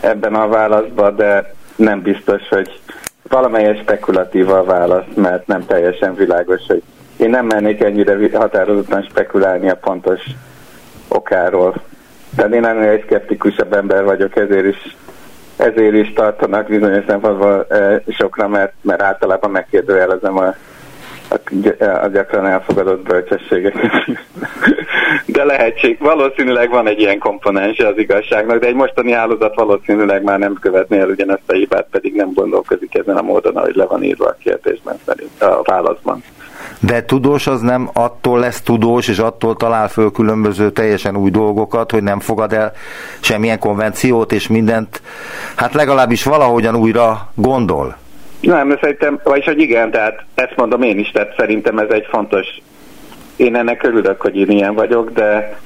ebben a válaszban, de nem biztos, hogy valamelyes spekulatív a válasz, mert nem teljesen világos, hogy én nem mennék ennyire határozottan spekulálni a pontos okáról. Tehát én ennél egy szkeptikusabb ember vagyok, ezért is, ezért is tartanak bizonyos szempontból e, sokra, mert, mert általában megkérdőjelezem a, a, a gyakran elfogadott bölcsességeket. <laughs> De lehetség, valószínűleg van egy ilyen komponense az igazságnak, de egy mostani állózat valószínűleg már nem követné el ugyanezt a hibát, pedig nem gondolkozik ezen a módon, ahogy le van írva a kérdésben szerint, a válaszban. De tudós az nem attól lesz tudós, és attól talál föl különböző teljesen új dolgokat, hogy nem fogad el semmilyen konvenciót, és mindent, hát legalábbis valahogyan újra gondol. Nem, szerintem, vagyis hogy igen, tehát ezt mondom én is, tehát szerintem ez egy fontos, én ennek örülök, hogy én ilyen vagyok, de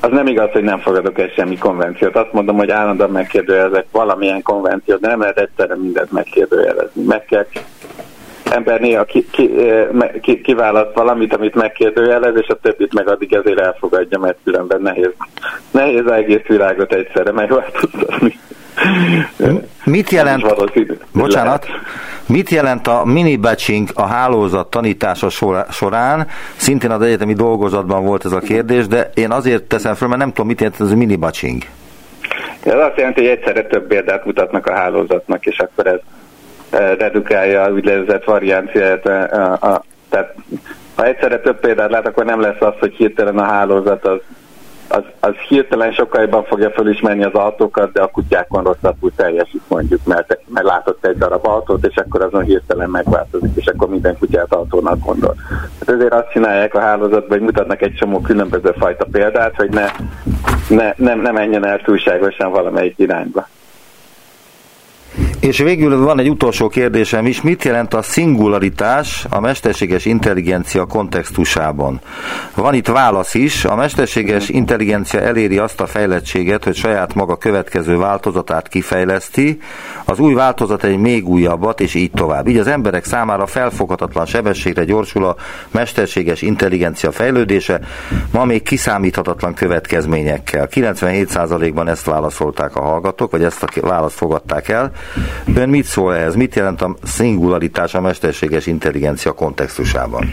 az nem igaz, hogy nem fogadok el semmi konvenciót. Azt mondom, hogy állandóan megkérdőjelezek valamilyen konvenciót, de nem lehet egyszerre mindent megkérdőjelezni. Meg kell ember néha ki, ki, ki, kiválaszt valamit, amit megkérdőjelez, és a többit meg addig ezért elfogadja, mert különben nehéz, nehéz egész világot egyszerre megváltoztatni. Mit jelent, bocsánat, mit jelent a mini batching a hálózat tanítása során? Szintén az egyetemi dolgozatban volt ez a kérdés, de én azért teszem fel, mert nem tudom, mit jelent ez a mini batching. Ez azt jelenti, hogy egyszerre több példát mutatnak a hálózatnak, és akkor ez redukálja a úgynevezett varianciát. A, a, tehát ha egyszerre több példát lát, akkor nem lesz az, hogy hirtelen a hálózat az az, az hirtelen sokkal jobban fogja felismerni az autókat, de a kutyákon rosszabbul teljesít mondjuk, mert, mert látott egy darab autót, és akkor azon hirtelen megváltozik, és akkor minden kutyát autónak gondol. Hát ezért azt csinálják a hálózatban, hogy mutatnak egy csomó különböző fajta példát, hogy ne, ne, nem, ne menjen el túlságosan valamelyik irányba. És végül van egy utolsó kérdésem is, mit jelent a szingularitás a mesterséges intelligencia kontextusában? Van itt válasz is, a mesterséges intelligencia eléri azt a fejlettséget, hogy saját maga következő változatát kifejleszti, az új változat egy még újabbat, és így tovább. Így az emberek számára felfoghatatlan sebességre gyorsul a mesterséges intelligencia fejlődése, ma még kiszámíthatatlan következményekkel. 97%-ban ezt válaszolták a hallgatók, vagy ezt a választ fogadták el. Ön mit szól ehhez? Mit jelent a szingularitás a mesterséges intelligencia kontextusában?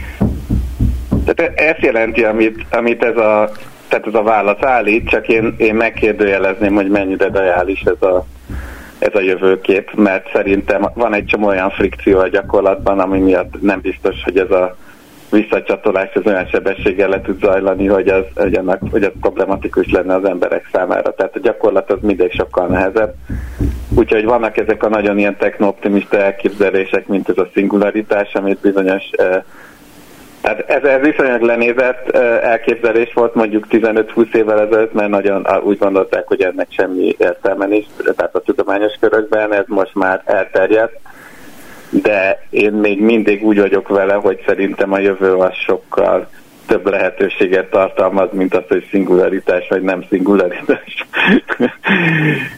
Tehát ezt jelenti, amit, amit ez a tehát ez a válasz állít, csak én, én megkérdőjelezném, hogy mennyire reális ez a, ez a jövőkép, mert szerintem van egy csomó olyan frikció a gyakorlatban, ami miatt nem biztos, hogy ez a visszacsatolás az olyan sebességgel le tud zajlani, hogy az, hogy, annak, hogy az problematikus lenne az emberek számára. Tehát a gyakorlat az mindig sokkal nehezebb. Úgyhogy vannak ezek a nagyon ilyen techno-optimista elképzelések, mint ez a szingularitás, amit bizonyos eh, tehát ez, ez viszonylag lenézett eh, elképzelés volt mondjuk 15-20 évvel ezelőtt, mert nagyon úgy gondolták, hogy ennek semmi értelme nincs, tehát a tudományos körökben ez most már elterjedt, de én még mindig úgy vagyok vele, hogy szerintem a jövő az sokkal több lehetőséget tartalmaz, mint az, hogy szingularitás vagy nem szingularitás.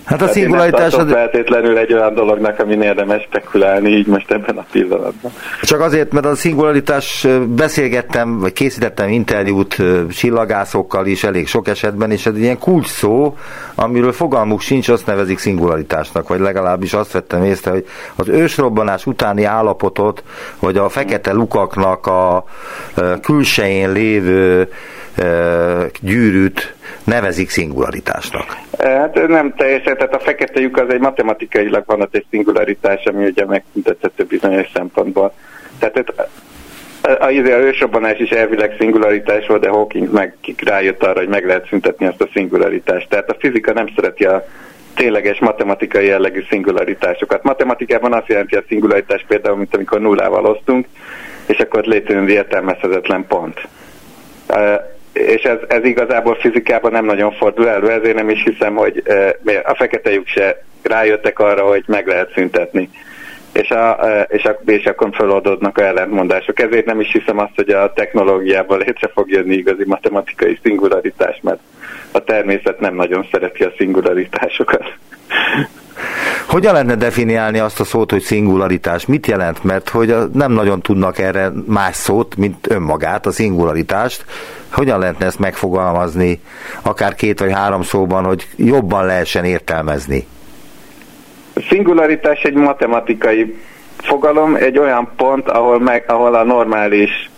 Hát a szingularitás... Az... feltétlenül egy olyan dolognak, amin érdemes spekulálni így most ebben a pillanatban. Csak azért, mert a szingularitás beszélgettem, vagy készítettem interjút csillagászokkal is elég sok esetben, és ez egy ilyen kulcs szó, amiről fogalmuk sincs, azt nevezik szingularitásnak, vagy legalábbis azt vettem észre, hogy az ősrobbanás utáni állapotot, vagy a fekete lukaknak a külsején lévő gyűrűt nevezik szingularitásnak. Hát nem teljesen, tehát a fekete lyuk az egy matematikailag van egy szingularitás, ami ugye megtüntethető bizonyos szempontból. Tehát a, a, a ősrobbanás is elvileg szingularitás volt, de Hawking meg rájött arra, hogy meg lehet szüntetni azt a szingularitást. Tehát a fizika nem szereti a tényleges matematikai jellegű szingularitásokat. Matematikában azt jelenti a szingularitás például, mint amikor nullával osztunk, és akkor létrejön értelmezhetetlen pont és ez, ez igazából fizikában nem nagyon fordul elő, ezért nem is hiszem, hogy a fekete lyuk se rájöttek arra, hogy meg lehet szüntetni. És, a, és, a, és akkor feloldódnak a ellentmondások. Ezért nem is hiszem azt, hogy a technológiában létre fog jönni igazi matematikai szingularitás, mert a természet nem nagyon szereti a szingularitásokat. Hogyan lehetne definiálni azt a szót, hogy szingularitás? Mit jelent? Mert hogy nem nagyon tudnak erre más szót, mint önmagát, a szingularitást. Hogyan lehetne ezt megfogalmazni, akár két vagy három szóban, hogy jobban lehessen értelmezni? Szingularitás egy matematikai fogalom, egy olyan pont, ahol, meg, ahol a normális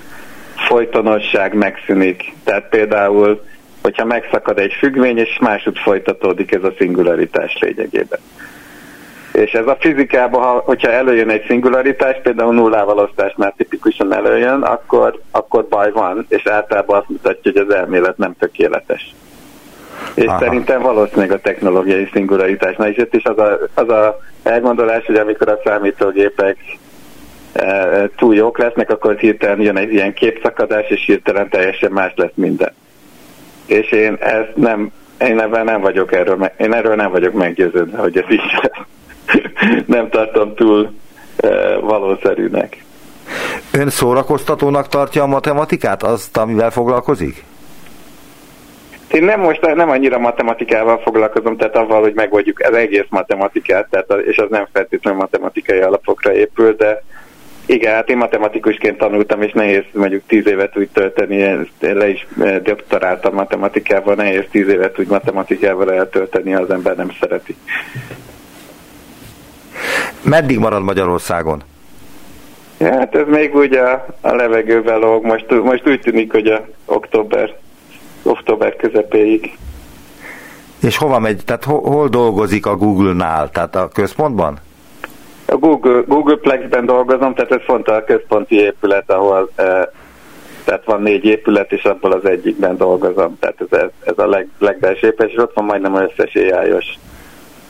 folytonosság megszűnik. Tehát például, hogyha megszakad egy függvény, és másút folytatódik ez a szingularitás lényegében. És ez a fizikában, ha, hogyha előjön egy szingularitás, például nullával osztásnál tipikusan előjön, akkor, akkor baj van, és általában azt mutatja, hogy az elmélet nem tökéletes. És Aha. szerintem valószínűleg a technológiai szingularitásnál is itt is az a, az a elgondolás, hogy amikor a számítógépek e, túl jók lesznek, akkor hirtelen jön egy ilyen képszakadás, és hirtelen teljesen más lesz minden. És én ezt nem, én ebben nem vagyok erről, én erről nem vagyok meggyőződve, hogy ez így lesz. <laughs> nem tartom túl e, valószerűnek. Ön szórakoztatónak tartja a matematikát, azt, amivel foglalkozik? Én nem most nem annyira matematikával foglalkozom, tehát avval, hogy megoldjuk az egész matematikát, tehát, és az nem feltétlenül matematikai alapokra épül, de igen, hát én matematikusként tanultam, és nehéz mondjuk tíz évet úgy tölteni, én le is e, doktoráltam matematikával, nehéz tíz évet úgy matematikával eltölteni, az ember nem szereti. Meddig marad Magyarországon? Hát ez még úgy a, a levegőben lóg. Most, most úgy tűnik, hogy a október, október közepéig. És hova megy? Tehát hol, hol dolgozik a Google-nál? Tehát a központban? A Google, Google Plexben dolgozom, tehát ez font a központi épület, ahol e, tehát van négy épület, és abból az egyikben dolgozom. Tehát ez, ez a leg, legbelső épület, és ott van majdnem összes ai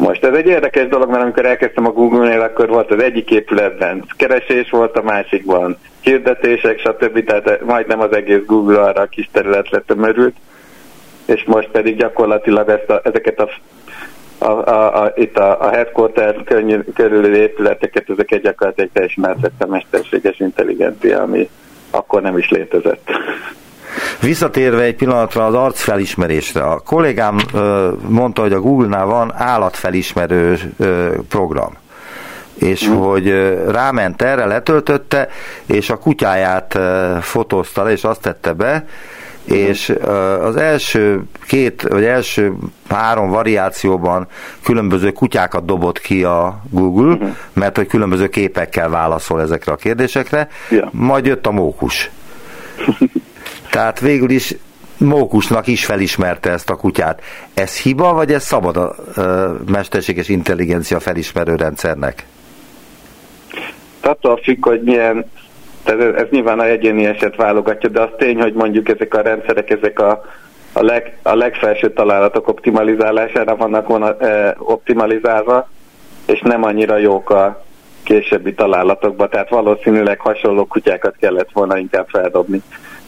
most. Ez egy érdekes dolog, mert amikor elkezdtem a Google-nél, akkor volt az egyik épületben keresés, volt a másikban hirdetések, stb. Tehát majdnem az egész Google arra a kis területre tömörült, és most pedig gyakorlatilag ezt a, ezeket a a, a, a, itt a, a headquarter körül épületeket, ezeket gyakorlatilag teljesen átvette mesterséges intelligencia, ami akkor nem is létezett. Visszatérve egy pillanatra az arcfelismerésre, a kollégám mondta, hogy a Google-nál van állatfelismerő program és mm. hogy ráment erre, letöltötte, és a kutyáját fotózta le, és azt tette be, és az első két, vagy első három variációban különböző kutyákat dobott ki a Google, uh-huh. mert hogy különböző képekkel válaszol ezekre a kérdésekre, yeah. majd jött a mókus. <laughs> Tehát végül is Mókusnak is felismerte ezt a kutyát. Ez hiba, vagy ez szabad a mesterséges intelligencia felismerő rendszernek? Attól függ, hogy milyen tehát ez, ez nyilván a egyéni eset válogatja, de az tény, hogy mondjuk ezek a rendszerek, ezek a, a, leg, a legfelső találatok optimalizálására vannak vona, e, optimalizálva, és nem annyira jók a későbbi találatokba, tehát valószínűleg hasonló kutyákat kellett volna inkább feldobni.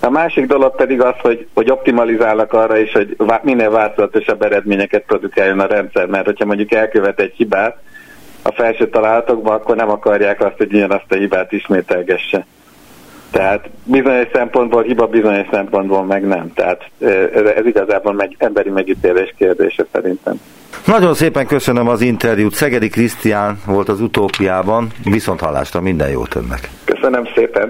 A másik dolog pedig az, hogy, hogy optimalizálnak arra is, hogy minél változatosabb eredményeket produkáljon a rendszer, mert hogyha mondjuk elkövet egy hibát a felső találatokban, akkor nem akarják azt, hogy ugyanazt a hibát ismételgesse. Tehát bizonyos szempontból hiba, bizonyos szempontból meg nem. Tehát ez, ez igazából meg, emberi megítélés kérdése szerintem. Nagyon szépen köszönöm az interjút. Szegedi Krisztián volt az utópiában. Viszont hallásra minden jót önnek. Köszönöm szépen.